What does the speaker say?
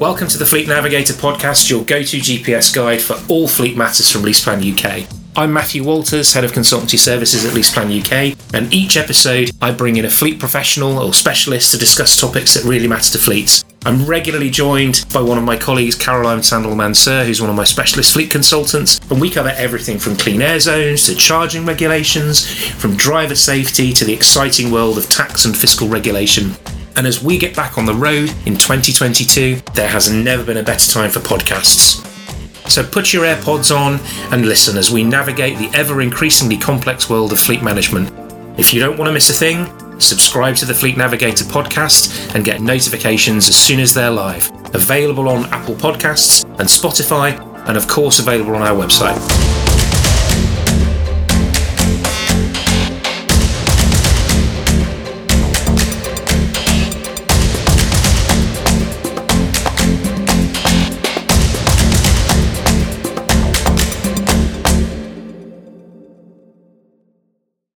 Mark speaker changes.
Speaker 1: Welcome to the Fleet Navigator podcast, your go to GPS guide for all fleet matters from LeasePlan UK. I'm Matthew Walters, Head of Consultancy Services at LeasePlan UK, and each episode I bring in a fleet professional or specialist to discuss topics that really matter to fleets. I'm regularly joined by one of my colleagues, Caroline Sandel Mansur, who's one of my specialist fleet consultants, and we cover everything from clean air zones to charging regulations, from driver safety to the exciting world of tax and fiscal regulation. And as we get back on the road in 2022, there has never been a better time for podcasts. So put your AirPods on and listen as we navigate the ever increasingly complex world of fleet management. If you don't want to miss a thing, subscribe to the Fleet Navigator podcast and get notifications as soon as they're live. Available on Apple Podcasts and Spotify, and of course available on our website.